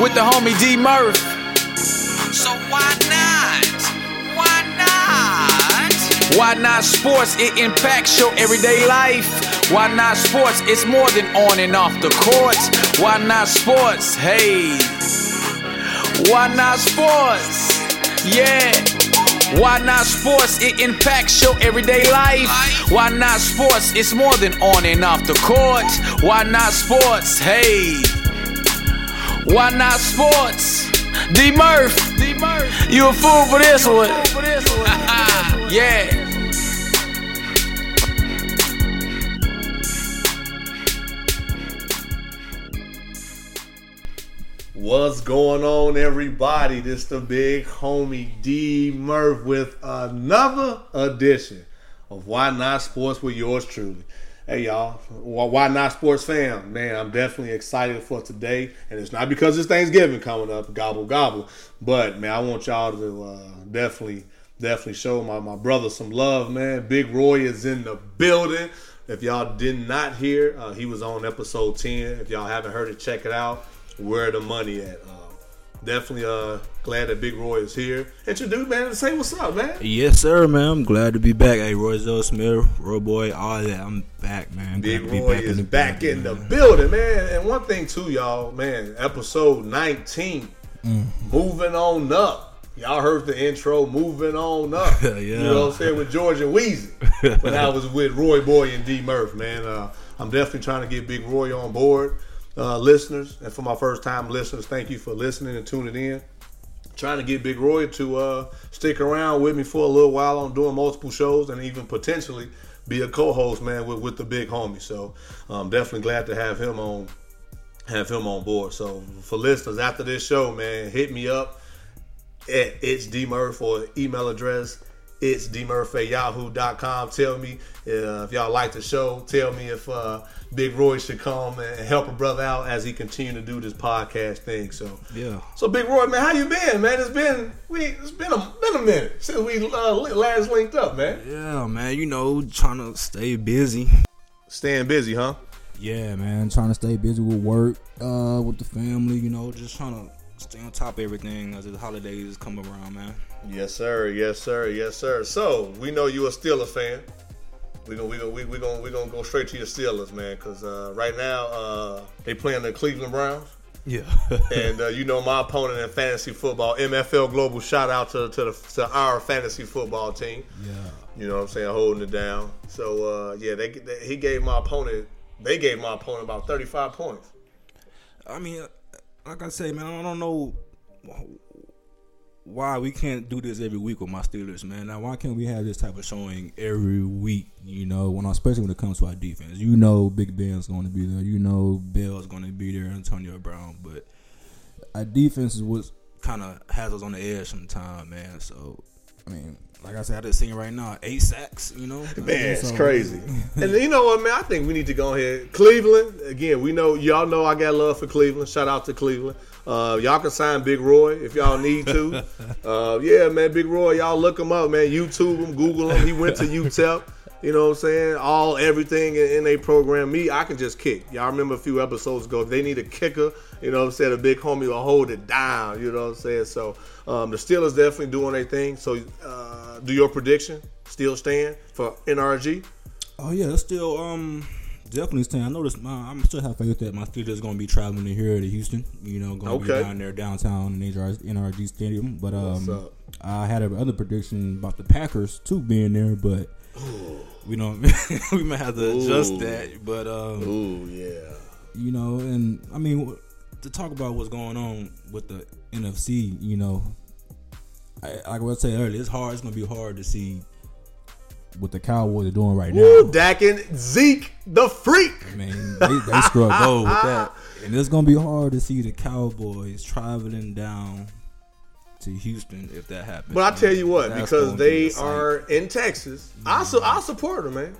with the homie D Murph. So why not? Why not? Why Not Sports? It impacts your everyday life. Why Not Sports? It's more than on and off the courts. Why Not Sports? Hey. Why Not Sports? Yeah. Why not sports? It impacts your everyday life. Why not sports? It's more than on and off the court. Why not sports? Hey. Why not sports? D Murph. You a fool for this one. yeah. What's going on, everybody? This the big homie D Murph with another edition of Why Not Sports with yours truly. Hey y'all, Why Not Sports fam? Man, I'm definitely excited for today, and it's not because it's Thanksgiving coming up, gobble gobble. But man, I want y'all to uh, definitely, definitely show my my brother some love, man. Big Roy is in the building. If y'all did not hear, uh, he was on episode 10. If y'all haven't heard it, check it out. Where the money at? Uh, definitely uh, glad that Big Roy is here. Introduce man, say what's up, man. Yes, sir, man. I'm glad to be back. Hey, Roy Zell Smith, Roy Boy, all that. I'm back, man. Big Glad to be Roy is the back building, in the man. building, man. And one thing too, y'all, man, episode 19, Mm. moving on up. Y'all heard the intro, moving on up. Yeah. You know what I'm saying? With George and Weezy. but I was with Roy Boy and D Murph, man. Uh, I'm definitely trying to get Big Roy on board. Uh, listeners, and for my first time listeners, thank you for listening and tuning in. Trying to get Big Roy to uh, stick around with me for a little while on doing multiple shows and even potentially be a co-host, man, with, with the big homie. So I'm definitely glad to have him on have him on board. So for listeners, after this show, man, hit me up at it's dmurph or email address it's dmurph at yahoo.com. Tell me uh, if y'all like the show. Tell me if uh, Big Roy should come and help a brother out as he continue to do this podcast thing. So Yeah. so Big Roy, man, how you been, man? It's been we it's been a been a minute since we uh, last linked up, man. Yeah, man. You know, trying to stay busy. Staying busy, huh? Yeah, man. Trying to stay busy with work, uh, with the family. You know, just trying to stay on top of everything as the holidays come around, man. Yes, sir. Yes, sir. Yes, sir. So we know you are still a fan. We gonna we gonna we, we gonna we gonna go straight to your Steelers, man, because uh, right now uh, they playing the Cleveland Browns, Yeah. and uh, you know my opponent in fantasy football, MFL Global. Shout out to to, the, to our fantasy football team. yeah. You know what I'm saying, holding it down. So uh, yeah, they, they he gave my opponent. They gave my opponent about 35 points. I mean, like I say, man, I don't know why we can't do this every week with my Steelers, man. Now, why can't we have this type of showing every week? You know, when especially when it comes to our defense, you know, Big Ben's going to be there. You know, Bell's going to be there. Antonio Brown, but our defense is what kind of has us on the edge sometimes, man. So, I mean, like I said, I just seen it right now eight sacks. You know, Man, it's So- crazy. and you know what, man? I think we need to go ahead. Cleveland, again, we know y'all know I got love for Cleveland. Shout out to Cleveland. Uh, y'all can sign Big Roy if y'all need to. uh, yeah, man, Big Roy, y'all look him up, man. YouTube him, Google him. He went to UTEP. You know what I'm saying? All everything in, in a program. Me, I can just kick. Y'all remember a few episodes ago? If they need a kicker, you know what I'm saying? A big homie will hold it down. You know what I'm saying? So um, the Steelers definitely doing their thing. So uh, do your prediction still stand for NRG? Oh yeah, it's still um definitely staying. I noticed my I'm still have faith that my Steelers going to be traveling to here to Houston. You know, going to Okay. be down there downtown in NRG, NRG Stadium. But um? I had another prediction about the Packers too being there, but we don't. we might have to adjust Ooh. that. But um, Ooh, yeah. you know, and I mean to talk about what's going on with the NFC. You know, I, like I was saying earlier, it's hard. It's gonna be hard to see what the Cowboys are doing right Woo, now. Dak and Zeke, the freak. I mean, they, they struggle with that, and it's gonna be hard to see the Cowboys traveling down to Houston if that happens. But I tell you what, That's because they are in Texas, I mm-hmm. su- I support them, man.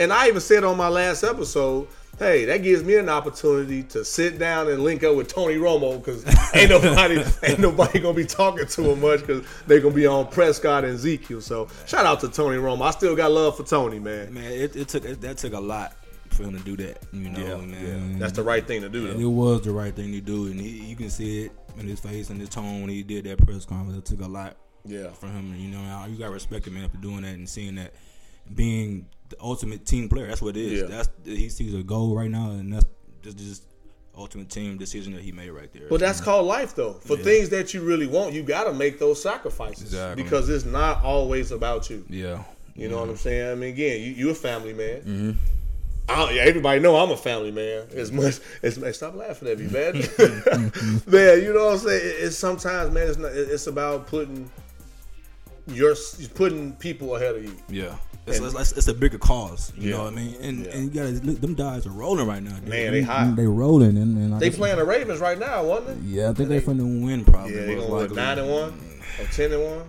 And I even said on my last episode, hey, that gives me an opportunity to sit down and link up with Tony Romo because ain't nobody ain't nobody gonna be talking to him much because they're gonna be on Prescott and Ezekiel. So shout out to Tony Romo. I still got love for Tony, man. man, it, it took it, that took a lot for him to do that. You know, Yeah, man. That's the right thing to do. Though. it was the right thing to do, and he, you can see it in his face and his tone when he did that press conference. It took a lot Yeah. from him. You know, you got to respect him man for doing that and seeing that being the ultimate team player. That's what it is. Yeah. That's he sees a goal right now, and that's just, just ultimate team decision that he made right there. But that's called life, though. For things that you really want, you got to make those sacrifices Exactly. because it's not always about you. yeah, You know what I'm saying? I mean, again, you you a family man. Mm-hmm. I, yeah, everybody know I'm a family man. As much as man, stop laughing at me, man. Man, you know what I'm saying? It's sometimes, man. It's not. It's about putting your putting people ahead of you. yeah. It's, And- it's, it's a bigger cause, you Yeah. know what I mean? And Yeah. and you gotta look, them guys are rolling right now. dude. Man, they hot. They rolling, and, and They playing the Ravens right now, wasn't they? Yeah, I think they finna win probably. Yeah, they most gonna win likely. nine and one or ten and one.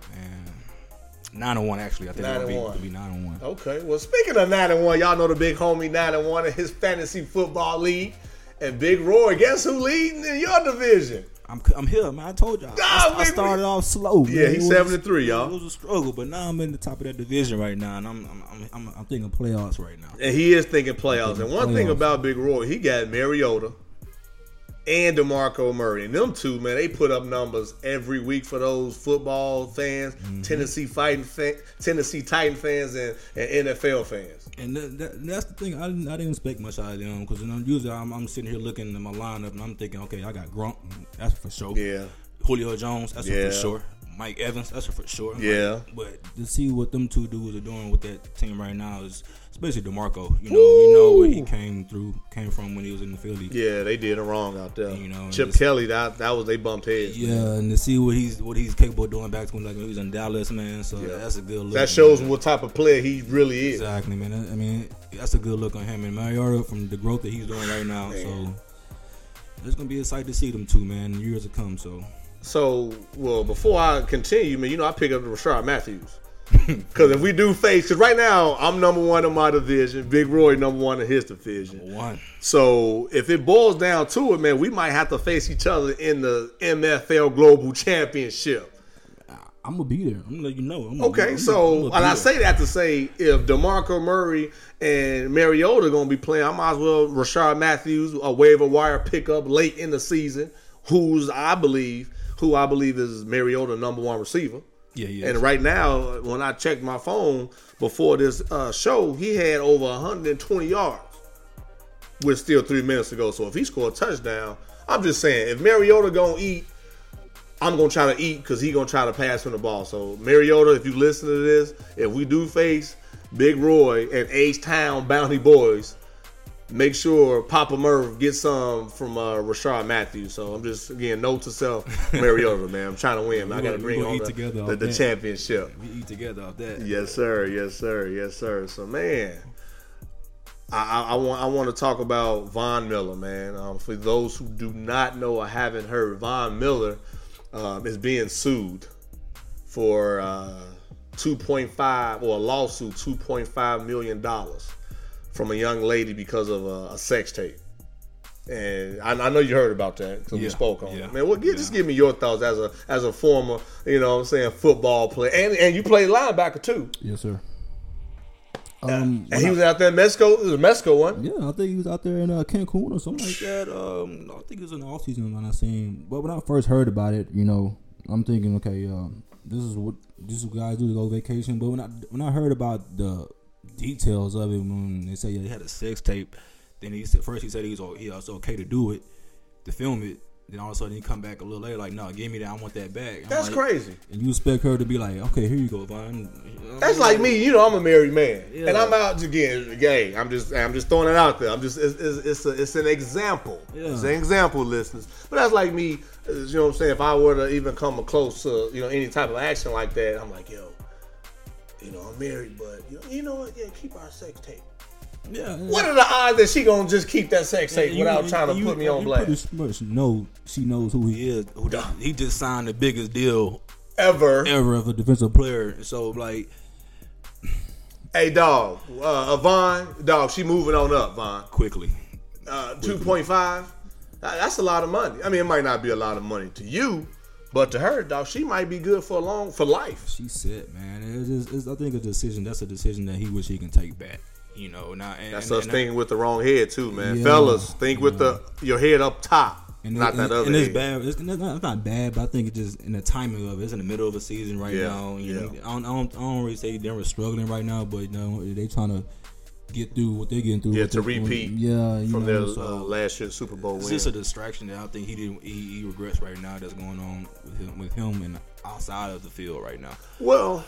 Nine and one actually. I think Nine it'll be, one. it'll be nine and one. Okay. Well, speaking of nine and one, y'all know the big homie nine and one in his fantasy football league, and Big Roy. Guess who leading in your division? I'm I'm here, man. I told y'all. Ah, I, I started off slow. Man. Yeah, he's was- seven and three, y'all. It was a struggle, but now I'm in the top of that division right now, and I'm I'm I'm, I'm, I'm thinking playoffs right now. And he is thinking playoffs. And one thing about Big Roy, he got Mariota and DeMarco Murray. And them two, man, they put up numbers every week for those football fans, Mm-hmm. Tennessee fighting fan, Tennessee Titan fans, and, and NFL fans. And that, that, that's the thing. I didn't, I didn't expect much out of them because you know, usually I'm, I'm sitting here looking at my lineup and I'm thinking, okay, I got Gronk, that's for sure. Yeah. Julio Jones, that's Yeah. for sure. Mike Evans, that's for sure. Yeah. like, but to see what them two dudes are doing with that team right now is especially Demarco. You know, you know where he came through, came from when he was in the Philly. Yeah, they did it wrong out there. You know, Chip just- Kelly, that that was they bumped heads. man. Yeah, and to see what he's what he's capable of doing back to when like when he was in Dallas, man. So Yeah. that's a good look. That shows man. what type of player he really is. exactly, man. I mean, that's a good look on him and Mariota from the growth that he's doing right now. So it's gonna be a sight to see them two, man. Years to come. So So, well, before I continue, man, you know, I pick up the Rishard Matthews. Because if we do face, because right now I'm number one in my division, Big Roy number one in his division. one. So if it boils down to it, man, we might have to face each other in the MFL Global Championship. I'm gonna be there. I'm gonna let you know. I'm gonna, Okay, so gonna- and gonna I say that to say if DeMarco Murray and Mariota are going to be playing, I might as well Rishard Matthews a waiver wire pickup late in the season, who's I believe who I believe is Mariota number one receiver. Yeah, yeah. And right now, when I checked my phone before this uh, show, he had over 120 yards with still three minutes to go. So if he scored a touchdown, I'm just saying, if Mariota gonna eat, I'm gonna try to eat because he gonna try to pass him the ball. So Mariota, if you listen to this, if we do face Big Roy and H Town Bounty Boys, make sure Papa Murph gets some from uh, Rishard Matthews. So I'm just again note to self, Mariota, man. I'm trying to win. man. I got to bring on the, together the, the championship. we eat together off that. Yes, sir. Yes, sir. Yes, sir. So, man, I, I, I want I want to talk about Von Miller, man. Um, for those who do not know or haven't heard, Von Miller um, is being sued for uh, 2.5 or a lawsuit, 2.5 million dollars from a young lady because of a, a sex tape. And I, I know you heard about that because we spoke on yeah, it. Man, what, give, just give me your thoughts as a as a former, you know, what I'm saying football player, and and you played linebacker too. Yes, sir. Um, And he was out there in Mexico. It was a Mexico one. Yeah, I think he was out there in uh, Cancun or something like that. Um, I think it was in the off season when I seen. But when I first heard about it, you know, I'm thinking, okay, um, this is what this is what guys do to go vacation. But when I when I heard about the details of it, when they say yeah, he had a sex tape, then he said first he said he was he was okay to do it, to film it, Then all of a sudden he come back a little later, like, no, give me that. I want that back. I'm That's like- crazy. And you expect her to be like, okay, here you go. That's like me. You know, I'm a married man, Yeah. and I'm out again. Gay. I'm just, I'm just throwing it out there. I'm just, it's, it's, it's, a, it's an example. Yeah. It's an example, listeners. But that's like me. You know what I'm saying? If I were to even come close to, you know, any type of action like that, I'm like, yo, you know, I'm married, but you know, you know what? Yeah, keep our sex tape. Yeah. What are the odds that she gonna just keep that sex tape You- without you- trying to you- put me on blast? Pretty much know she knows who he is. Who he just signed the biggest deal Ever? ever of a defensive player. So like, Hey, dog. Uh, Von, dog. She moving on up, Von. quickly. uh, 2.5 that's a lot of money i mean it might not be a lot of money to you but to her dog she might be good for a long for life She said, man, it's just, it's, I think a decision. That's a decision that he wish he can take back. You know, now and, that's and, us and, thinking with the wrong head too man Yeah. fellas think with the your head up top and not it- that and, other and it's head. bad. It's, not, it's not bad, but I think it's just in the timing of it. It's in the middle of a season right Yeah, now. You know, yeah. I don't, I don't, I don't really say Denver's struggling right now, but you know, they trying to get through what they're getting through. Yeah, to repeat Yeah, you from know, their so uh, last year's super bowl It's win just a distraction that I think he didn't. He, he regrets right now. That's going on with him, with him and outside of the field right now. well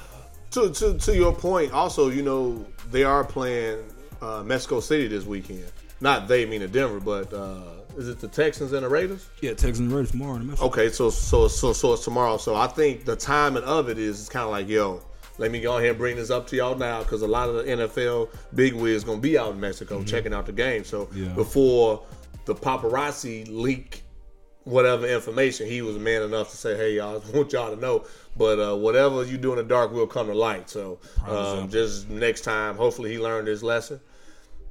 to, to to your point also you know they are playing uh, mexico city this weekend not they meaning denver but uh, is it the texans and the raiders Yeah, Texans and Raiders tomorrow. Okay, so so so so it's tomorrow. So I think the timing of it is it's kind of like, yo, let me go ahead and bring this up to y'all now because a lot of the NFL big wigs gonna be out in Mexico checking out the game. So Mm-hmm. Yeah. before the paparazzi leak whatever information, he was man enough to say, hey y'all, I want y'all to know. But uh, whatever you do in the dark will come to light. So um, just next time, hopefully he learned his lesson.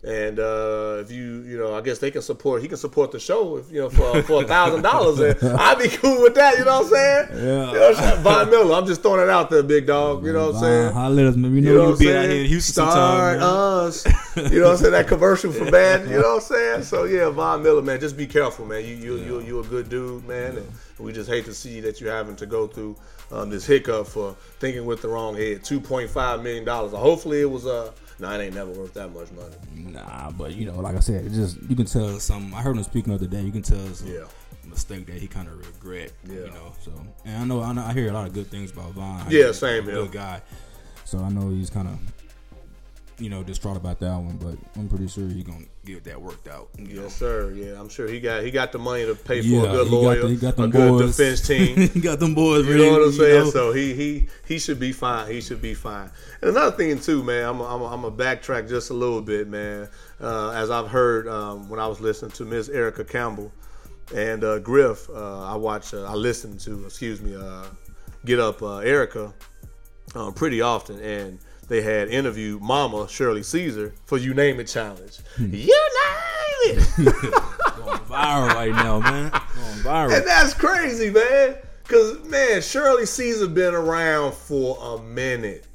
And uh, if you, you know, I guess they can support. He can support the show if you know for for a thousand dollars. and I'd be cool with that. You know what I'm saying? Yeah. You know what I'm saying? Von Miller. I'm just throwing it out there, big dog. You know what I'm saying? Holler us, man. We know You know you what be I'm out saying? here in Houston Start man. us. You know what I'm saying? That commercial for bad. You know what I'm saying? So yeah, Von Miller, man, just be careful, man. You you you you a good dude, man, and we just hate to see that you're having to go through um, this hiccup for thinking with the wrong head. Two point five million dollars. Hopefully it was uh no, it ain't never worth that much money. Nah, but you know, like I said, it just you can tell some. I heard him speaking the other day. You can tell some Yeah. mistake that he kind of regret. Yeah. You know, so and I know I know I hear a lot of good things about Von. Yeah, He's same a. Good guy. So I know he's kind of you know distraught about that one, but I'm pretty sure he's gonna get that worked out. You know? Yes, sir. Yeah, I'm sure he got he got the money to pay for Yeah, a good lawyer, the- he got a them good boys. defense team. he got them boys. You ready, know what I'm saying? know? So he he he should be fine. He should be fine. And another thing too, man, I'm I'm I'm a backtrack just a little bit, man. Uh, as I've heard um, when I was listening to Miss Erica Campbell and uh, Griff, uh, I watch, uh, I listen to, excuse me, uh, Get Up uh, Erica uh, pretty often, and they had interviewed Mama Shirley Caesar for You Name It challenge. Hmm. You name it. going viral right now, man. Going viral. And that's crazy, man. Cause man, Shirley Caesar been around for a minute.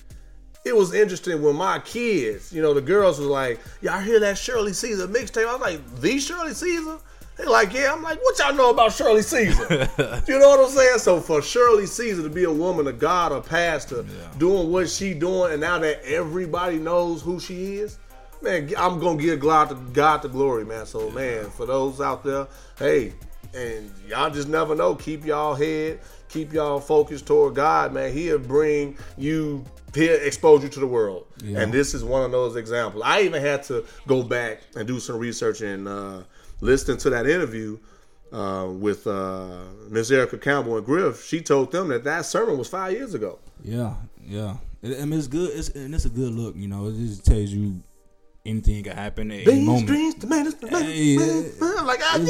It was interesting when my kids, you know, the girls was like, "Y'all hear that Shirley Caesar mixtape?" I was like, "The Shirley Caesar?" They like, "Yeah." I'm like, "What y'all know about Shirley Caesar?" you know what I'm saying? So for Shirley Caesar to be a woman of God, a pastor, doing what she doing, and now that everybody knows who she is, man, I'm gonna give God the God the glory, man. So man, for those out there, hey, and y'all just never know. Keep y'all head, keep y'all focused toward God, man. He'll bring you, he'll expose you to the world. Yeah. And this is one of those examples. I even had to go back and do some research and uh, listen to that interview uh, with uh, Miss Erica Campbell and Griff. She told them that that sermon was five years ago. Yeah, yeah. Mean, it's good. It's and it's a good look. You know, it just tells you anything can happen at any moment. greens, tomatoes, tomatoes, Hey, tomatoes. like I your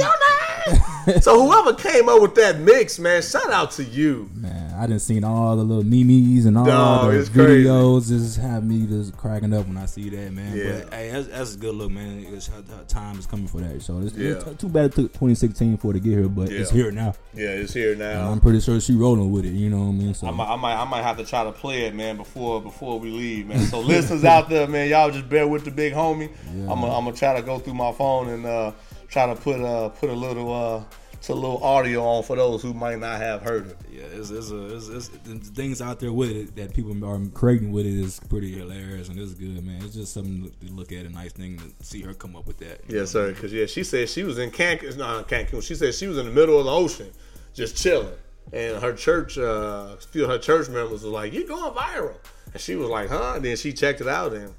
name. so whoever came up with that mix, man, shout out to you. Man, I didn't seen all the little memes and all Dog, the it's crazy. videos. Just have me just cracking up when I see that, man. Yeah. But hey, that's, that's a good look, man. It's, time is coming for that. So it's, Yeah. it's too bad it took 2016 for it to get here, but it's here now. Yeah, it's here And now. I'm pretty sure she rolling with it. You know what I mean? So I might, I might, I might have to try to play it, man, before before we leave, man. So listeners out there, man, y'all just bear with the big homie. I'm gonna I'm gonna try to go through my phone and uh, try to put uh put a little uh a little audio on for those who might not have heard it. Yeah, it's, it's, a, it's, it's the things out there with it that people are creating with it is pretty hilarious and it's good, man. It's just something to look at, a nice thing to see her come up with that. Yeah, Yes, sir. Because yeah, she said she was in Cancun. No, not Cancun. She said she was in the middle of the ocean, just chilling, and her church, uh, few of her church members was like, "You're going viral," and she was like, "Huh?" And then she checked it out, and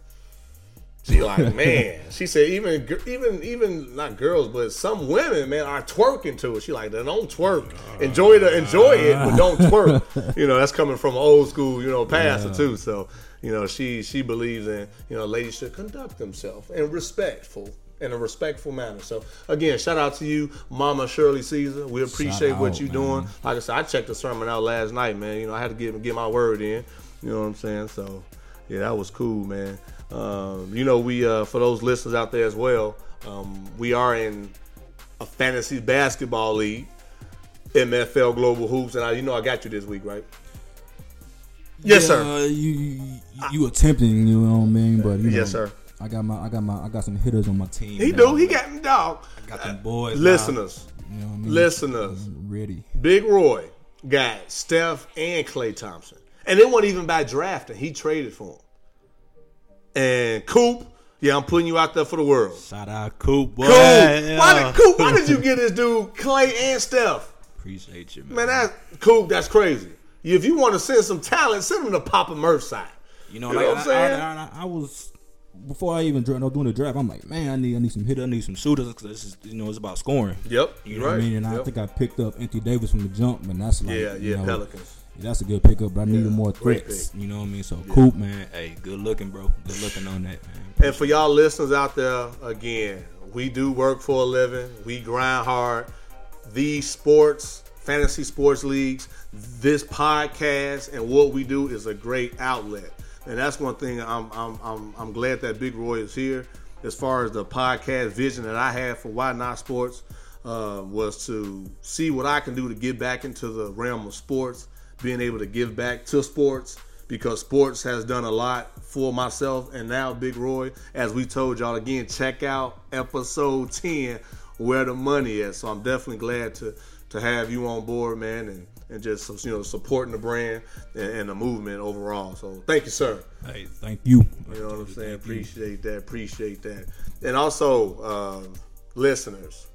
she like, man. She said even even even not girls, but some women, man, are twerking to it. She like, don't twerk. Enjoy the enjoy it, but don't twerk. you know, that's coming from old school, you know, pastor too. So, you know, she she believes in, you know, ladies should conduct themselves and respectful. In a respectful manner. So again, shout out to you, Mama Shirley Caesar. We appreciate Shout what you're man. doing. Like I said, I checked the sermon out last night, man. You know, I had to get get my word in. You know what I'm saying? So yeah, that was cool, man. Um, you know, we uh, for those listeners out there as well, um, we are in a fantasy basketball league, MFL Global Hoops, and I, you know, I got you this week, right? Yes, sir. Uh, you, you you attempting, you know what I mean? But you know, Yes, sir. I got my I got my I got some hitters on my team. He now. do. He got them dog. I got them boys. now. Listeners, You know what I mean? listeners. I'm ready. Big Roy got Steph and Klay Thompson. And it wasn't even by drafting. He traded for him. And Coop, yeah, I'm putting you out there for the world. Shout out Coop, boy. Coop, why did Coop, why did you get this dude Klay and Steph? Appreciate you, man. Man, that Coop, that's crazy. If you want to send some talent, send them to Papa Murph's side. You know, You like know what I'm I, I, saying? I, I, I was before I even dra- no, doing the draft. I'm like, man, I need I need some hitters, I need some shooters because this is you know it's about scoring. Yep, You you know right. what I mean? And I think I picked up Anthony Davis from the jump, and that's like, yeah, you yeah, know, Pelicans. That's a good pickup, but I needed Yeah, more great threats. You know what I mean? So Coop, man, hey, good looking, bro. Good looking on that, man. And for y'all listeners out there, again, we do work for a living. We grind hard. These sports, fantasy sports leagues, this podcast, and what we do is a great outlet. And that's one thing I'm I'm I'm, I'm glad that Big Roy is here. As far as the podcast vision that I had for Why Not Sports uh, was to see what I can do to get back into the realm of sports, being able to give back to sports because sports has done a lot for myself and now Big Roy. As we told y'all again, check out episode 10 where the money is. So I'm definitely glad to to have you on board, man, and, and just you know supporting the brand and, and the movement overall. So thank you, sir. Hey, thank you. You know what I'm saying? Appreciate that. Appreciate that. And also, uh, listeners,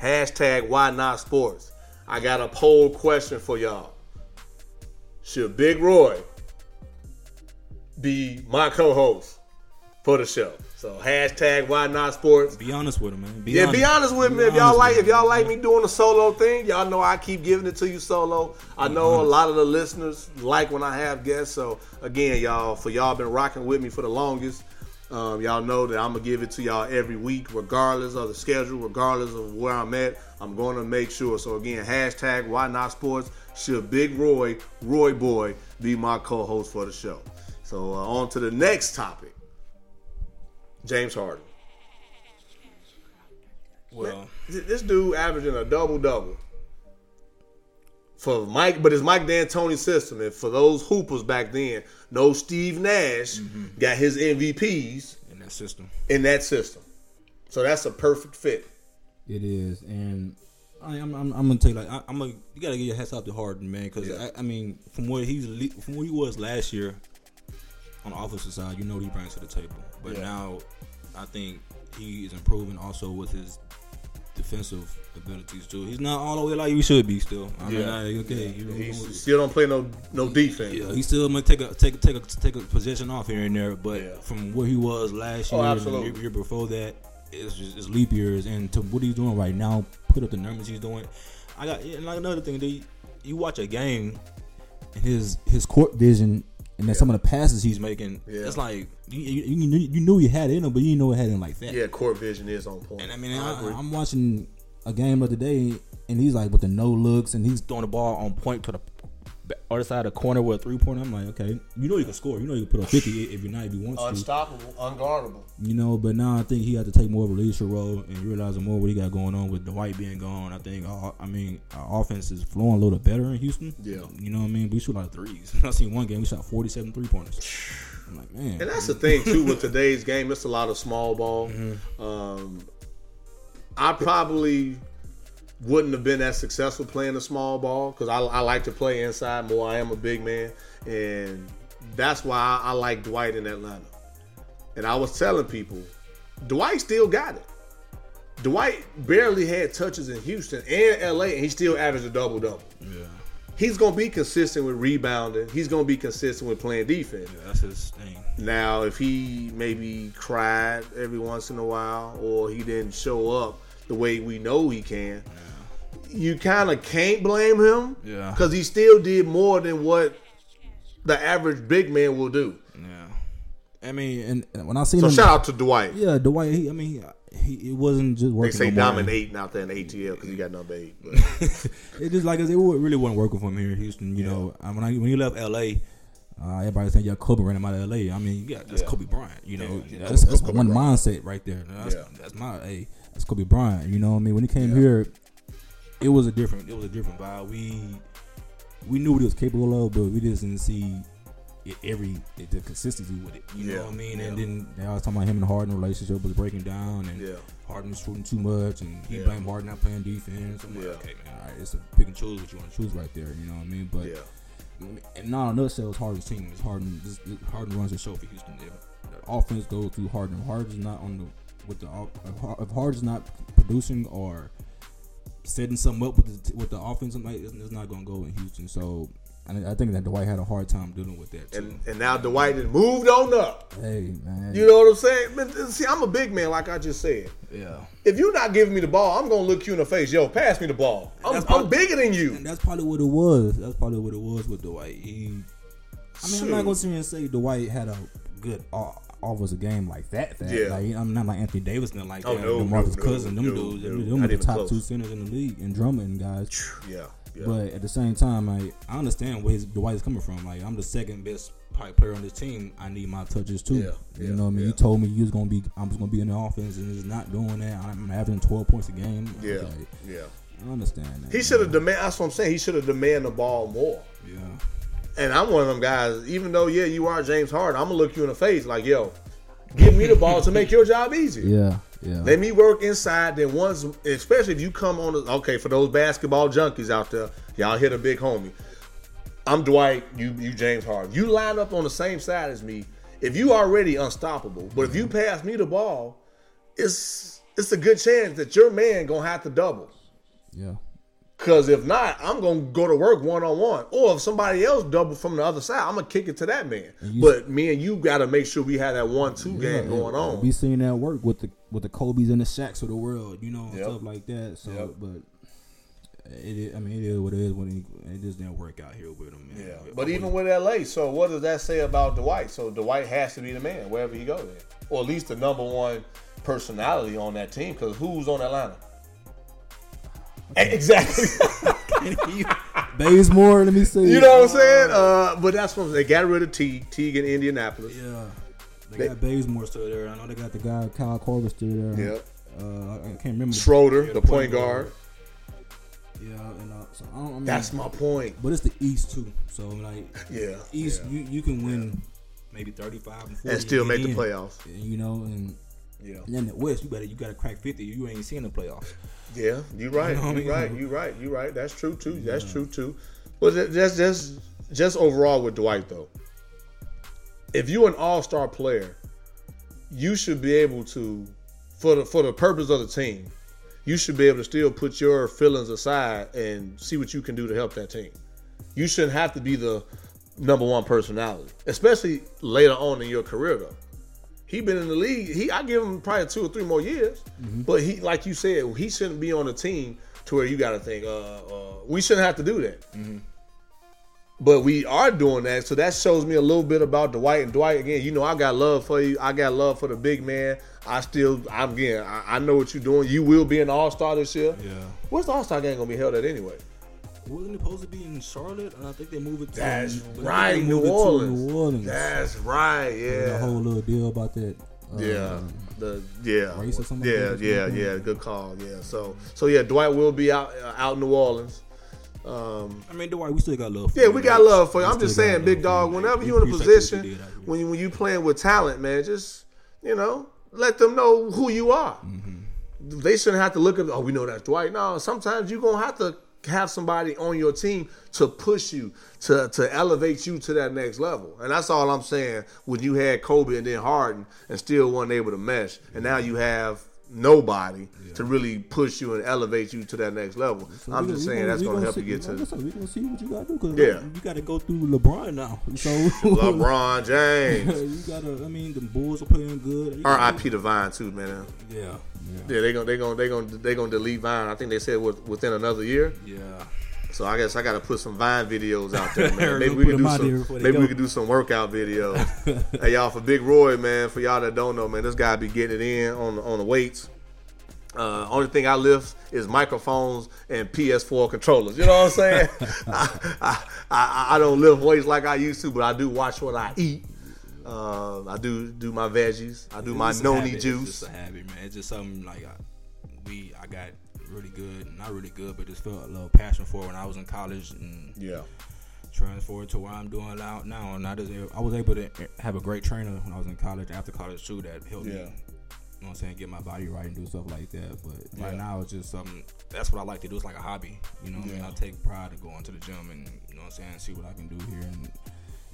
hashtag why not sports. I got a poll question for y'all. Should Big Roy be my co-host for the show? So hashtag why not sports. Be honest with him, man. Be Yeah, honest. be honest with me. If y'all like, if y'all like me doing a solo thing, y'all know I keep giving it to you solo. I know a lot of the listeners like when I have guests. So again, y'all, for y'all been rocking with me for the longest. Um, y'all know that I'm gonna give it to y'all every week, regardless of the schedule, regardless of where I'm at. I'm going to make sure. So again, hashtag Why Not Sports. Should Big Roy, Roy Boy, be my co-host for the show? So uh, on to the next topic. James Harden. Well, Th- This dude averaging a double double for Mike, but it's Mike D'Antoni's system. And for those hoopers back then, no Steve Nash mm-hmm. got his MVPs in that system. in that system. So that's a perfect fit. It is, and I, I'm, I'm, I'm gonna tell you, like, I, I'm gonna, you gotta get your hats off to Harden, man, because Yeah. I, I mean, from what he's, from what he was last year on the offensive side, you know what he brings to the table. But Yeah. now, I think he is improving also with his defensive abilities too. He's not all the way like he should be still. I mean, Yeah. I, okay, you know, He still don't play no no defense. yeah, he still might take a take a, take a take a position off here and there, but Yeah. from where he was last Oh, year, and the absolutely. year, year before that, it's just it's leap years. And to what he's doing right now, put up the numbers he's doing. I got and like another thing, dude, you watch a game, and his his court vision, and then some of the passes he's making, Yeah. it's like you, you, you, knew- you he had it in him, but you didn't know it had it in like that. Yeah, court vision is on point. And I mean, I. I, am watching a game of the day, and he's like with the no looks, and he's throwing the ball on point to the other side of the corner with a three pointer. I'm like, okay, you know you can score, you know you can put up 50 if you're not if you want to, Unstoppable, unguardable. you know. But now I think he had to take more of a leadership role and realizing more what he got going on with Dwight being gone. I think, uh, I mean, our offense is flowing a little better in Houston. Yeah. you know what I mean. We shoot a lot of threes. I seen one game we shot 47 three pointers. I'm like, man, And that's the thing too with today's game. It's a lot of small ball. Mm-hmm. Um, I probably wouldn't have been as successful playing the small ball because I, I like to play inside more. I am a big man, and that's why I, I like Dwight in Atlanta. And I was telling people, Dwight still got it. Dwight barely had touches in Houston and LA, and he still averaged a double double. Yeah, He's gonna be consistent with rebounding. He's gonna be consistent with playing defense. yeah, that's his thing. Now, if he maybe cried every once in a while, or he didn't show up the way we know he can, you kind of can't blame him. Yeah. Because he still did more than what the average big man will do. Yeah, I mean, and when I seen So him, shout out to Dwight. yeah, Dwight. He, I mean, he, he it wasn't just working. They say no dominating out there in ATL because he got number eight. But It just like it really wasn't working for him here in Houston. You know, when I when you left LA, uh, everybody saying yeah, Kobe ran him out of LA. I mean, yeah, that's Yeah. Kobe Bryant. You know, Yeah, yeah. that's, that's Kobe one Bryant. mindset right there. That's, Yeah. that's my hey, that's Kobe Bryant. You know what I mean? When he came here, it was a different it was a different vibe. We we knew what he was capable of, but we just didn't see it every the consistency with it. You Yeah, know what I mean? yeah. And then they always talking about him and Harden relationship was breaking down, and Yeah. Harden was shooting too much, and he Yeah. blamed Harden not playing defense. I'm like, okay, man, all right, it's a pick and choose what you want to choose right there. You know what I mean? But yeah, and not on nutshell, it's Harden's team. It's Harden. This, this- Harden runs the show for Houston. If the offense goes through Harden. Harden's not on the with the off- if Har- if Harden's not producing or setting something up with the with the offense, like it's, not going to go in Houston. So I, I think that Dwight had a hard time dealing with that too. and and now Dwight has moved on up. hey man, You know what I'm saying? Man, see, I'm a big man, like I just said. yeah. If you're not giving me the ball, I'm gonna look you in the face. Yo, pass me the ball. I'm, That's I'm bigger than you. And that's probably what it was. That's probably what it was with Dwight. He, I mean, I'm not gonna sit here and say Dwight had a good uh, o- a game like that. that. Yeah. Like, I'm not like Anthony Davis, nothing like Oh, that. no, the Marcus no, Cousins, them no, dudes, no, them are the top close. two centers in the league and Drummond guys. Yeah, yeah. But at the same time, I I understand where his Dwight is coming from. Like I'm the second best probably player on this team. I need my touches too. Yeah, you know what I mean? yeah. You told me you was gonna be I was gonna be in the offense and it's not doing that. I'm averaging 12 points a game. yeah, Okay. yeah. I understand that. He should have demand. That's what I'm saying. He should have demanded the ball more. Yeah. And I'm one of them guys. Even though, yeah, you are James Harden, I'm gonna look you in the face like, yo, give me the ball to make your job easier. Yeah. Yeah. Let me work inside. Then once, especially if you come on, the, okay, for those basketball junkies out there, y'all hit a big homie. I'm Dwight. You you James Harden. You line up on the same side as me. If you already unstoppable, but if you pass me the ball, it's it's a good chance that your man gonna have to double. yeah. Cause if not, I'm gonna go to work one on one. Or if somebody else double from the other side, I'm gonna kick it to that man. you- but me and you gotta make sure we have that one two Yeah, game going on. We seen that work with the with the Kobe's and the Shaqs of the world, you know, Yep. stuff like that. So, Yep. but it, is, I mean, it is what it is. When it, it just didn't work out here with him. Man. Yeah, I but even with LA, so what does that say about Dwight? So Dwight has to be the man wherever he goes, or at least the number one personality on that team. Because who's on Atlanta? Exactly. Bazemore, let me see. you know what I'm saying? Uh, but that's what they got rid of Teague. Teague in Indianapolis. Yeah. They, They- got Bazemore still there. I know they got the guy Kyle Korver still there. Yep. Uh, I can't remember. the- Schroeder, yeah, the point guard. Yeah, and uh, so I don't. I mean, That's my point. But it's the East too. So like Yeah. East, yeah. you you can win maybe 35 and 40 and still make the playoffs. You know, and Yeah. and then the West, you better you got to crack 50. You ain't seen the playoffs. Yeah, you right. You know You right. You right. You right. That's true too. That's true too. But that's just just just overall with Dwight though, if you're an All Star player, you should be able to, for the for the purpose of the team, you should be able to still put your feelings aside and see what you can do to help that team. You shouldn't have to be the number one personality, especially later on in your career though. He been in the league. He I give him probably two or three more years. But he, like you said, he shouldn't be on a team to where you got to think. Uh, uh, we shouldn't have to do that. But we are doing that, so that shows me a little bit about Dwight. And Dwight, again, you know, I got love for you. I got love for the big man. I still, I'm again, I, I know what you're doing. You will be an All Star this year. Yeah. Where's the All Star game gonna be held at anyway? Wasn't it supposed to be in Charlotte? And I think they moved it to That's I think they right, New Orleans. New Orleans. That's right. Yeah. the whole little deal about that. Uh, Yeah, the yeah, race or something like yeah, or yeah, yeah. Good call. Yeah. So so yeah, Dwight will be out uh, out in New Orleans. Um, I mean, Dwight, we still got love. for yeah, you, we got love for you. We I'm just saying, big dog. Whenever you're in a position you did out here. when you, when you playing with talent, man, just you know, let them know who you are. Mm-hmm. they shouldn't have to look at. Oh, we know that's Dwight. No, sometimes you're gonna have to have somebody on your team to push you to to elevate you to that next level. And that's all I'm saying. When you had Kobe and then Harden and still weren't able to mesh, and now you have nobody to really push you and elevate you to that next level. So I'm just saying that's gonna help see, you get to said, we gonna see what you gotta do. Cause Yeah. you got to go through LeBron now. So LeBron James. you gotta. I mean, the Bulls are playing good. R.I.P. to Vine too, man. Yeah, yeah, Yeah, they gonna they gonna they gonna they gonna delete Vine. I think they said within another year. yeah. So I guess I got to put some Vine videos out there, man. Maybe we can do some. Maybe we can do some workout videos. hey y'all, for Big Roy, man. For y'all that don't know, man, this guy be getting it in on on the weights. Uh, only thing I lift is microphones and PS4 controllers. You know what I'm saying? I, I, I, I don't lift weights like I used to, but I do watch what I eat. Uh, I do do my veggies. I do my It's a noni habit. It's juice. just a habit, man. It's just something like I, we. I got really good, not really good, but just felt a little passion for when I was in college and Yeah. transferred to what I'm doing out now. And I just I was able to have a great trainer when I was in college, after college too, that helped me. Yeah. You know what I'm saying? Get my body right and do stuff like that. But right now, it's just something. That's what I like to do. It's like a hobby. You know what I mean? I take pride in going to the gym and you know what I'm saying, see what I can do here. And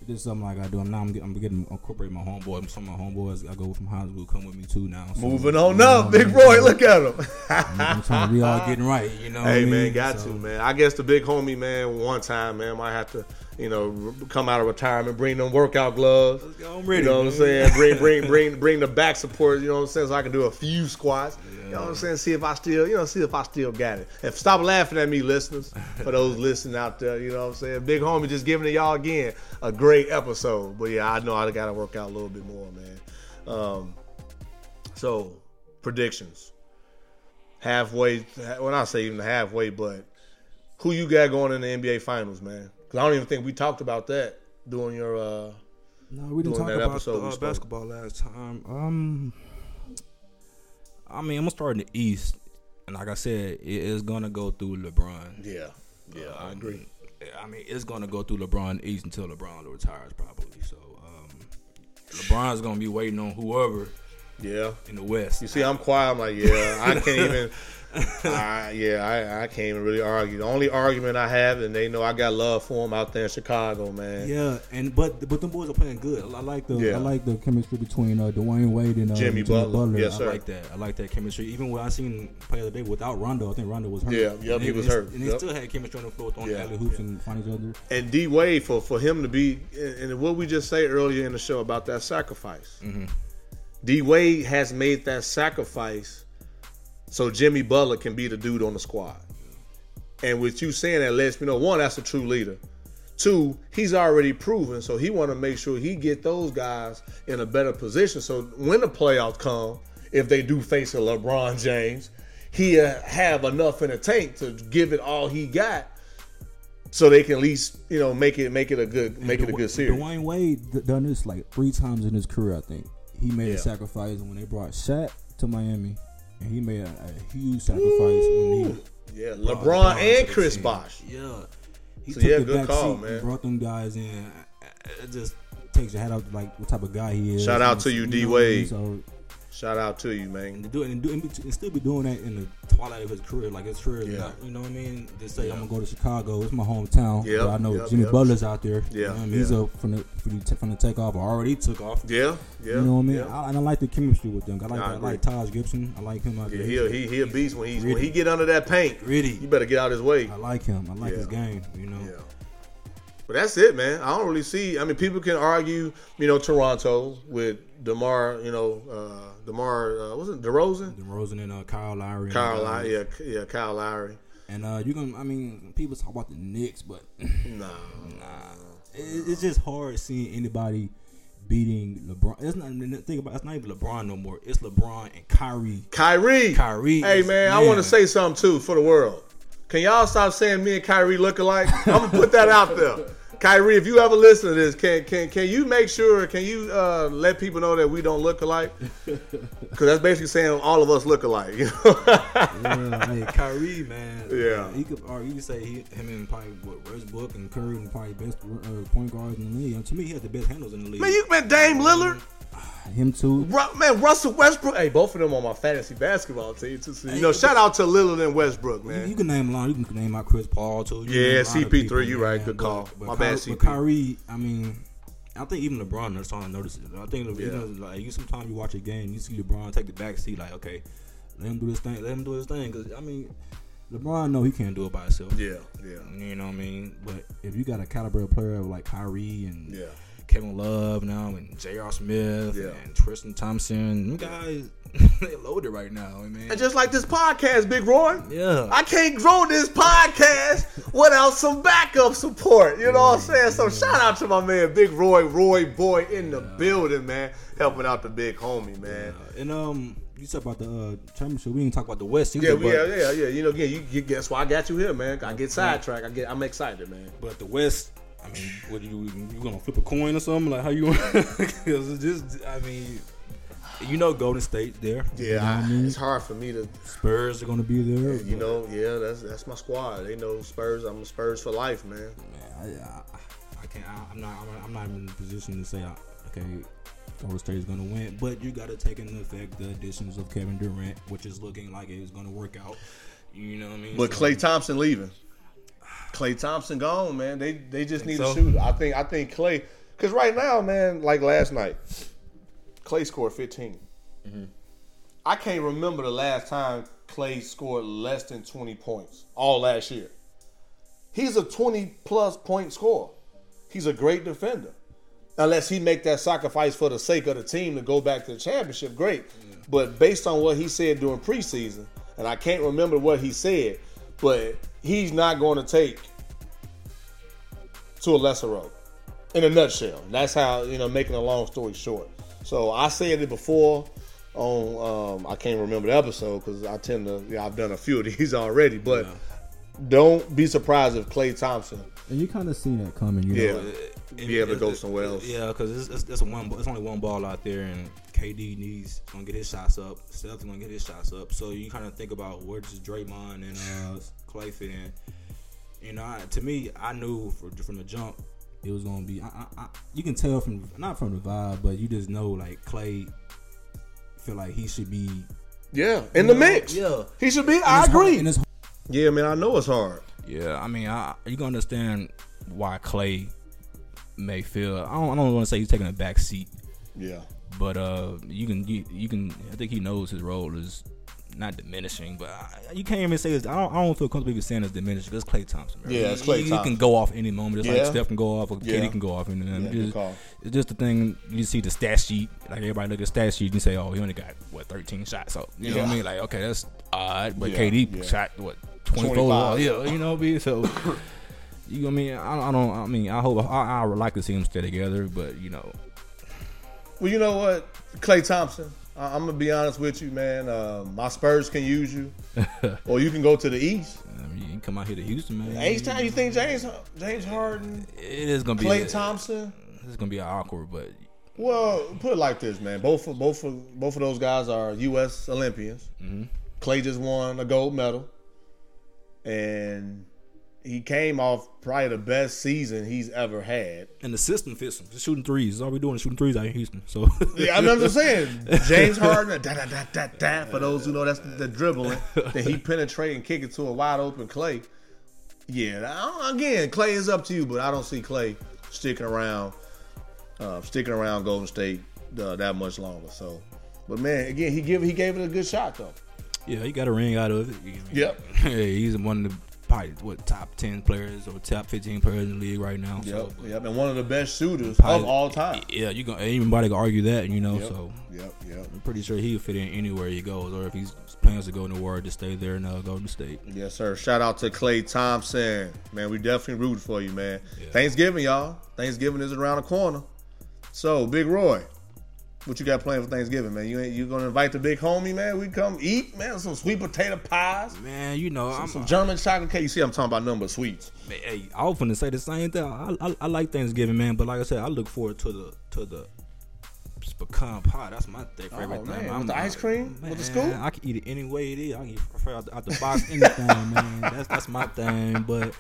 it's just something like I do. I'm now I'm getting, I'm getting incorporate my homeboy. Some of my homeboys I go from high school come with me too now. So, Moving you on know up, Big? Roy. Look at him. I'm, trying to be all getting right. You know. Hey man, mean? got So- to man. I guess the big homie man, one time man, might have to, you know, come out of retirement, bring them workout gloves. Let's go, I'm ready, You know what I'm saying? Bring, bring, bring, bring the back support. You know what I'm saying? So I can do a few squats. You know what I'm saying? See if I still, you know, see if I still got it. And stop laughing at me, listeners. For those listening out there, you know what I'm saying? Big homie, just giving it y'all again a great episode. But yeah, I know I got to work out a little bit more, man. Um, so predictions halfway. When I say even halfway, but who you got going in the NBA Finals, man? Because I don't even think we talked about that during your. uh No, we didn't talk about the, uh, basketball last time. Um, I mean, I'm gonna start in the East, and like I said, it is gonna go through LeBron. Yeah, yeah, I agree. I mean, it's gonna go through LeBron East until LeBron retires, probably. So, um, LeBron's gonna be waiting on whoever Yeah. in the West. You see, I'm quiet. I'm like, yeah, I can't even. I, yeah, I, I can't even really argue. The only argument I have, and they know I got love for them out there in Chicago, man. Yeah, and but but them boys are playing good. I like the Yeah. I like the chemistry between uh, Dwyane Wade and uh, Jimmy Butler. Yes, sir. I like that. I like that chemistry. Even when I seen play the other day without Rondo, I think Rondo was hurt. Yeah, yep, And he they- was hurt. and they Yep. still had chemistry on the floor, throwing Yeah, alley hoops yeah. and find each other. And D Wade for for him to be and and what we just say earlier in the show about that sacrifice. Mm-hmm. D Wade has made that sacrifice so Jimmy Butler can be the dude on the squad. And with you saying that lets me know one, that's a true leader. Two, he's already proven, so he want to make sure he get those guys in a better position. So when the playoffs come, if they do face a LeBron James, he have enough in the tank to give it all he got, so they can at least you know make it make it a good make it a good series. Dwyane Wade done this like three times in his career. I think he made Yeah. a sacrifice when they brought Shaq to Miami, and he made a, a huge sacrifice when he Yeah, LeBron and Chris. Bosh. Yeah, he So, took yeah, the good back call, seat man. and brought them guys in. It just takes your hat off like what type of guy he is. Shout out And to you, D. what I mean? Wade. So Shout out to you, and man. to do it and, do, and, still be doing that in the twilight of his career, like his career, Yeah. not, you know what I mean? Just say Yeah. I'm gonna go to Chicago. It's my hometown. Yeah. I know yep, Jimmy yep. Butler's out there. Yeah, you know I mean? he's up from the from the, from the takeoff, or already took off. Yeah, yeah. You know what I mean? Yeah, I, and I like the chemistry with them. I like I I, like. Taj Gibson. I like him out yeah there. he he he a beast when he's when he get under that paint. Gritty. You better get out of his way. I like him. I like his game. You know. Yeah. But that's it, man. I don't really see. I mean, people can argue, you know, Toronto with Demar, you know, uh, Demar, uh, wasn't it DeRozan? DeRozan and uh, Kyle Lowry. Kyle, Lowry, yeah, yeah, Kyle Lowry. And uh, you can. I mean, people talk about the Knicks, but No, it, it's just hard seeing anybody beating LeBron. It's not the thing about. It's not even LeBron no more. It's LeBron and Kyrie. Kyrie. Kyrie Hey is- man, I want to say something too for the world. Can y'all stop saying me and Kyrie look alike? I'm gonna put that out there. Kyrie, if you ever listen to this, can can can you make sure? Can you uh, let people know that we don't look alike? Because that's basically saying all of us look alike. You know? Yeah, hey, Kyrie, man. Yeah. he could. Or you could say he, him and probably what Westbrook and Curry and probably best uh, point guards in the league. And to me, he had the best handles in the league. man, you met Dame Lillard. Him too. Ru- Man, Russell Westbrook. Hey, both of them on my fantasy basketball team too. So, you know, shout out to Lillard and Westbrook, man. you can name lot. You can name out Chris Paul too. You Yeah, name a lot of CP3, people, you right. Good but- call. But, My Kyrie, bad, But Kyrie, I mean, I think even LeBron is starting to notice it. I think Yeah. you know, like you sometimes you watch a game, you see LeBron take the back seat, like okay, let him do this thing, let him do his thing. Because I mean, LeBron know he can't do it by himself. Yeah, yeah, You know what I mean? But if you got a caliber player like Kyrie and yeah. Kevin Love now and J.R. Smith Yeah. and Tristan Thompson, guys they loaded right now, man. And just like this podcast, Big Roy. yeah. I can't grow this podcast without some backup support. You know what I'm saying? So shout out to my man Big Roy, Roy Boy in the building, man, helping out the big homie, man. and um, you talk about the uh, championship. We didn't talk about the West either. Yeah, we, yeah, yeah, yeah. You know, again, you, you guess why I got you here, man. I get sidetracked. I get, I'm excited, man. but the West. I mean, what you you gonna flip a coin or something? Like how you? Because it's just, I mean, you know, Golden State there. You know Yeah, I I, mean? it's hard for me to, Spurs are gonna be there. you but, know, yeah, that's that's my squad. They know Spurs. I'm a Spurs for life, man. man, I, I, I can't. I, I'm not. I'm, I'm not even in a position to say, okay, Golden State is gonna win. But you got to take into effect the additions of Kevin Durant, which is looking like it's gonna work out. You know what I mean? But So- Klay Thompson leaving. Klay Thompson gone, man. They they just need so? a shooter. I think I think Klay because right now, man, like last night, Klay scored 15. Mm-hmm. I can't remember the last time Klay scored less than 20 points all last year. He's a 20 plus point scorer. He's a great defender. Unless he make that sacrifice for the sake of the team to go back to the championship, great. But based on what he said during preseason, and I can't remember what he said, but he's not going to take to a lesser road. In a nutshell, that's how you know. Making a long story short, so I said it before on um, I can't remember the episode because I tend to yeah, I've done a few of these already, but don't be surprised if Klay Thompson and you kind of seen that coming. You Yeah. know, be able to go somewhere else. Yeah, because it's, it's, it's one. It's only one ball out there, and KD needs gonna get his shots up. Steph's gonna get his shots up. So you kind of think about where does Draymond and uh, Klay fit in. You know, I, to me, I knew for, from the jump it was gonna be. I, I, I, you can tell from not from the vibe, but you just know like Klay feel like he should be yeah in the know, mix. Yeah, he should be. And I it's hard- agree. Yeah, man, I know it's hard. Yeah, I mean, I, you can understand why Klay may feel. I don't, I don't want to say he's taking a back seat, Yeah, but uh, you can you, you can. I think he knows his role is not diminishing, but I, you can't even say it's. I don't, I don't feel comfortable even saying it's diminishing. It's Klay Thompson. Bro. Yeah, it's He- Klay he, can go off any moment, just Yeah. like Steph can go off, or Yeah. KD can go off, and Yeah, just, it's just the thing. You see the stat sheet, like everybody look at the stat sheet and say, "Oh, he only got what 13 shots." So you know what I mean? Like, okay, that's odd, but Yeah, KD yeah. shot what 24. 25. Yeah, you know what I mean? So. You know what I mean? I, I don't. I mean, I hope I, I would like to see them stay together, but you know, Well, you know what, Klay Thompson. I, I'm gonna be honest with you, man. Uh, my Spurs can use you, or you can go to the East. I mean, you can come out here to Houston, man. H time, you think James James Harden, It is gonna be Klay a- Thompson? It's gonna be awkward, but Well, put it like this, man. Both of both of both of those guys are U.S. Olympians. Mm-hmm. Klay just won a gold medal, and he came off probably the best season he's ever had. and the system fits him. Just shooting threes. That's all we doing is shooting threes out in Houston. So Yeah, I what I'm saying. James Harden, da da da da da. For those who know, that's the dribbling. that he penetrate and kick it to a wide open Klay. Yeah, again, Klay is up to you, but I don't see Klay sticking around, uh, sticking around Golden State uh, that much longer. So, but man, again, he give he gave it a good shot though. yeah, he got a ring out of it. Yep. Yeah, he's one of the probably what top ten players or top fifteen players in the league right now. Yep, So, yep, and one of the best shooters Probably- of all time. Yeah, you gonna anybody can argue that, you know. Yep, So yep, yep. I'm pretty sure he'll fit in anywhere he goes, or if he plans to go the Warriors to stay there in uh, Golden State. Yes, sir. Shout out to Klay Thompson. Man, we definitely rooting for you, man. Thanksgiving, y'all. Thanksgiving is around the corner. So, Big Roy, what you got planned for Thanksgiving, man? You ain't you gonna invite the big homie, man? We come eat, man. Some sweet potato pies, Man, you know, I'm some German chocolate cake. You see, I'm talking about number sweets. Man, Hey, I gonna say the same thing. I, I, I like Thanksgiving, man, but like I said, I look forward to the to the pecan pie. That's my thing, Oh, favorite man, thing. with the ice cream? With the scoop? I can eat it any way it is. I can eat it out the, out the box, anything, man. That's that's my thing. But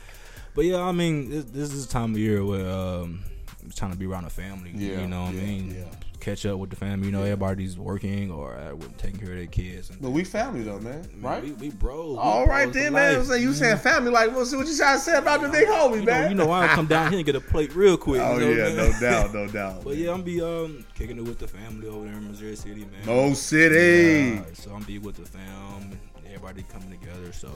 but yeah, I mean, this, this is the time of year where um, I'm trying to be around the family. Yeah, you know what yeah, I mean. yeah. Catch up with the family. You know, everybody's working or uh, taking care of their kids. And, But we family though, man. man, Right? We, we bros. we All right then, man. Life. you saying family like what's what you trying to say about the big homie, You man? know, you know, I'll come down here and get a plate real quick. Oh you know, yeah, man? no doubt, no doubt. But yeah, I'm be um kicking it with the family over there in Missouri City, man. Mo City. Yeah, so I'm be with the fam, everybody coming together. So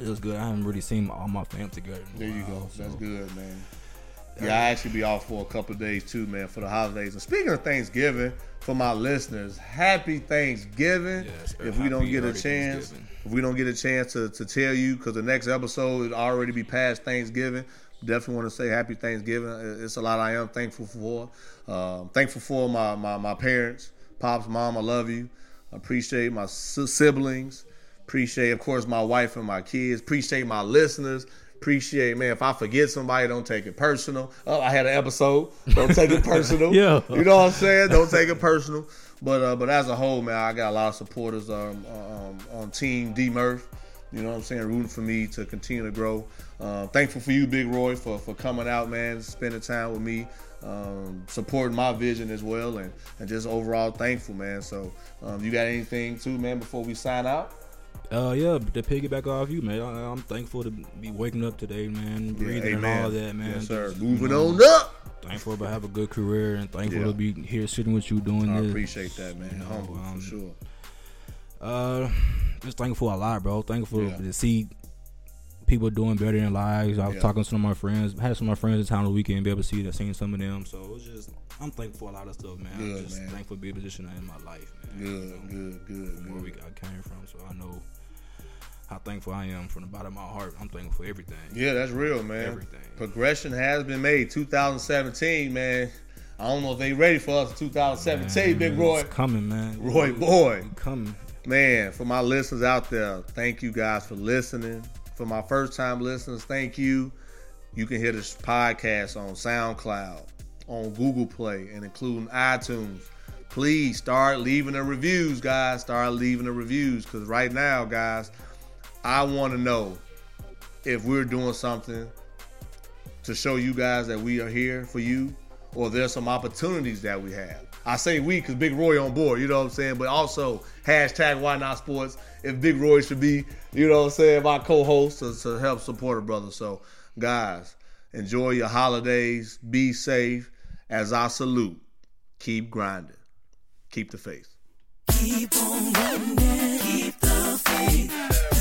it was good. I haven't really seen all my fam together. There you while, go. That's good, man. Yeah, I actually be off for a couple of days too, man, for the holidays. And speaking of Thanksgiving, for my listeners, happy Thanksgiving. Yes, if we don't get a chance, if we don't get a chance to, to tell you, because the next episode will already be past Thanksgiving. Definitely want to say happy Thanksgiving. It's a lot I am thankful for. Um, thankful for my, my my parents, pops, mom. I love you. Appreciate my siblings. Appreciate, of course, my wife and my kids. Appreciate my listeners. Appreciate, man. If I forget somebody, don't take it personal. Oh, I had an episode. Don't take it personal. Yeah. You know what I'm saying? Don't take it personal. But uh, but as a whole, man, I got a lot of supporters um, um, on Team D Murph. You know what I'm saying? Rooting for me to continue to grow. Uh, thankful for you, Big Roy, for, for coming out, man, spending time with me, um, supporting my vision as well, and, and just overall thankful, man. So, um, you got anything too, man, before we sign out? Uh, yeah, to piggyback off you, man. I, I'm thankful to be waking up today, man. Breathing and all that, man. Yes, sir. Moving you know, on up. Thankful to have a good career and thankful Yeah. to be here sitting with you doing I this. I appreciate that, man. You know, Humble um, for sure. Uh, just thankful a lot, bro. Thankful Yeah. to see people doing better in lives. I was Yeah. talking to some of my friends, had some of my friends in town on the weekend, be able to see that, seen some of them. So it was just, I'm thankful for a lot of stuff, man. I'm just man. thankful to be a position in my life, man. Good, You know, good, good, where we. I came from, so I know how thankful I am from the bottom of my heart. I'm thankful for everything. Yeah, that's real, man. Everything. Progression has been made. 2017, man. I don't know if they ready for us in 2017, Big Roy. it's coming, man. Roy We- boy. coming. Man, for my listeners out there, thank you guys for listening. For my first time listeners, thank you. You can hear this podcast on SoundCloud, on Google Play, and including iTunes. Please start leaving the reviews, guys. Start leaving the reviews because right now, guys, I want to know if we're doing something to show you guys that we are here for you, or there's some opportunities that we have. I say we because Big Roy on board, you know what I'm saying? But also hashtag Why Not Sports. If Big Roy should be, you know what I'm saying, my co-host to, to help support a brother. So, guys, enjoy your holidays. Be safe. As I salute, keep grinding, keep the faith. Keep on running, keep the faith.